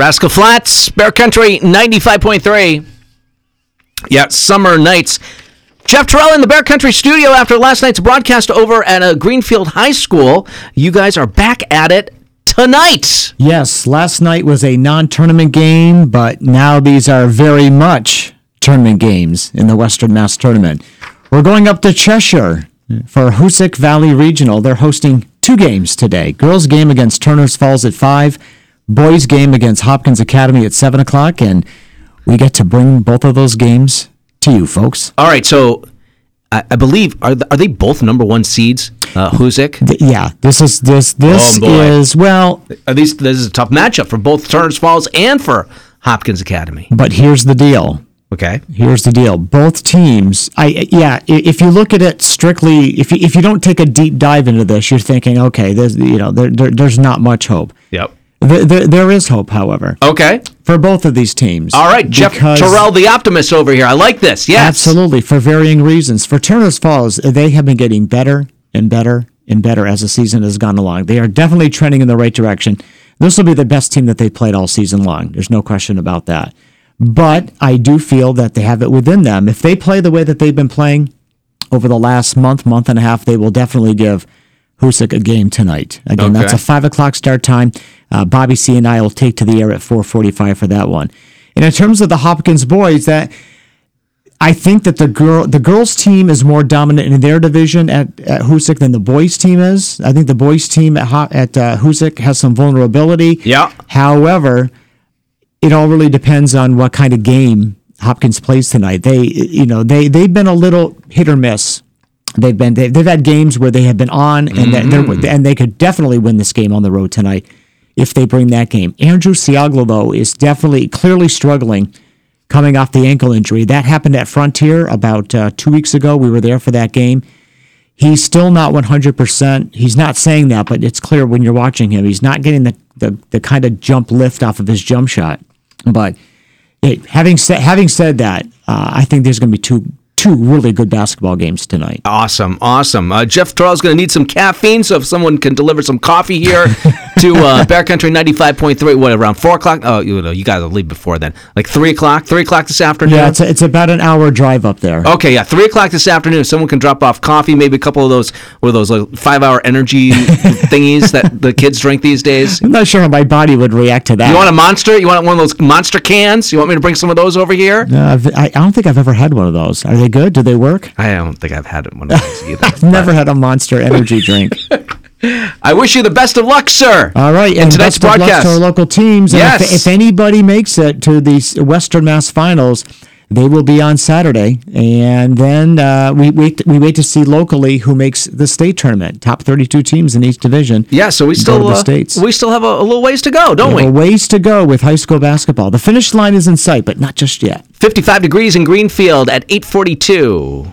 Rascal Flatts, Bear Country 95.3. Yeah, summer nights. Jeff Terrell in the Bear Country studio after last night's broadcast over at a Greenfield High School. You guys are back at it tonight. Yes, last night was a non tournament game, but now these are very much tournament games in the Western Mass Tournament. We're going up to Cheshire for Hoosac Valley Regional. They're hosting two games today girls' game against Turners Falls at 5, boys' game against Hopkins Academy at 7 o'clock, and we get to bring both of those games to you, folks. All right, so I, I believe are th- are they both number one seeds? Uh, Hoosac. Th- yeah, this is this this Oh, is well, Are these this is a tough matchup for both Turners Falls and for Hopkins Academy. but here's the deal. Okay. Here's the deal. Both teams, I yeah, if you look at it strictly, if you, if you don't take a deep dive into this, you're thinking, okay, there's you know there, there there's not much hope. Yep. There, there, there is hope, however, Okay. for both of these teams. All right, Jeff Terrell, the optimist over here. I like this. Yes. Absolutely, for varying reasons. For Turners Falls, they have been getting better and better and better as the season has gone along. They are definitely trending in the right direction. This will be the best team that they've played all season long. There's no question about that. But I do feel that they have it within them. If they play the way that they've been playing over the last month, month and a half, they will definitely give Hoosac a game tonight. Again, that's a five o'clock start time. Uh, Bobby C and I will take to the air at 4:45 for that one. And in terms of the Hopkins boys, that I think that the girl the girls team is more dominant in their division at, at Hoosac than the boys team is. I think the boys team at Ho- at uh, Hoosac has some vulnerability. Yeah. However, it all really depends on what kind of game Hopkins plays tonight. They you know they they've been a little hit or miss. They've been they, they've had games where they have been on and that they're, and they could definitely win this game on the road tonight if they bring that game. Andrew Siaglo though is definitely clearly struggling coming off the ankle injury. That happened at Frontier about uh, two weeks ago. We were there for that game. He's still not 100%. He's not saying that, but it's clear when you're watching him. He's not getting the, the, the kind of jump lift off of his jump shot. But it, having, said, having said that, uh, I think there's going to be two, two really good basketball games tonight. Awesome, awesome. Uh, Jeff Terrell's going to need some caffeine, so if someone can deliver some coffee here to uh, Bear Country 95.3, what, around 4 o'clock? Oh, you, know, you got to leave before then. Like 3 o'clock? 3 o'clock this afternoon? Yeah, it's, a, it's about an hour drive up there. Okay, yeah, 3 o'clock this afternoon. Someone can drop off coffee, maybe a couple of those, what are those, like five hour energy thingies that the kids drink these days. I'm not sure how my body would react to that. You want a monster? You want one of those monster cans? You want me to bring some of those over here? No, I've, I, I don't think I've ever had one of those. Are they good? Do they work? I don't think I've had one of those either. I've never had a Monster Energy drink. I wish you the best of luck, sir. All right, and tonight's best of luck broadcast. to our local teams. And Yes. if, if anybody makes it to the Western Mass Finals, they will be on Saturday, and then uh, we wait. We wait to see locally who makes the state tournament. Top thirty-two teams in each division. Yeah, so we still the uh, states. we still have a, a little ways to go, don't we? A ways to go with high school basketball. The finish line is in sight, but not just yet. 55 degrees in Greenfield at 842.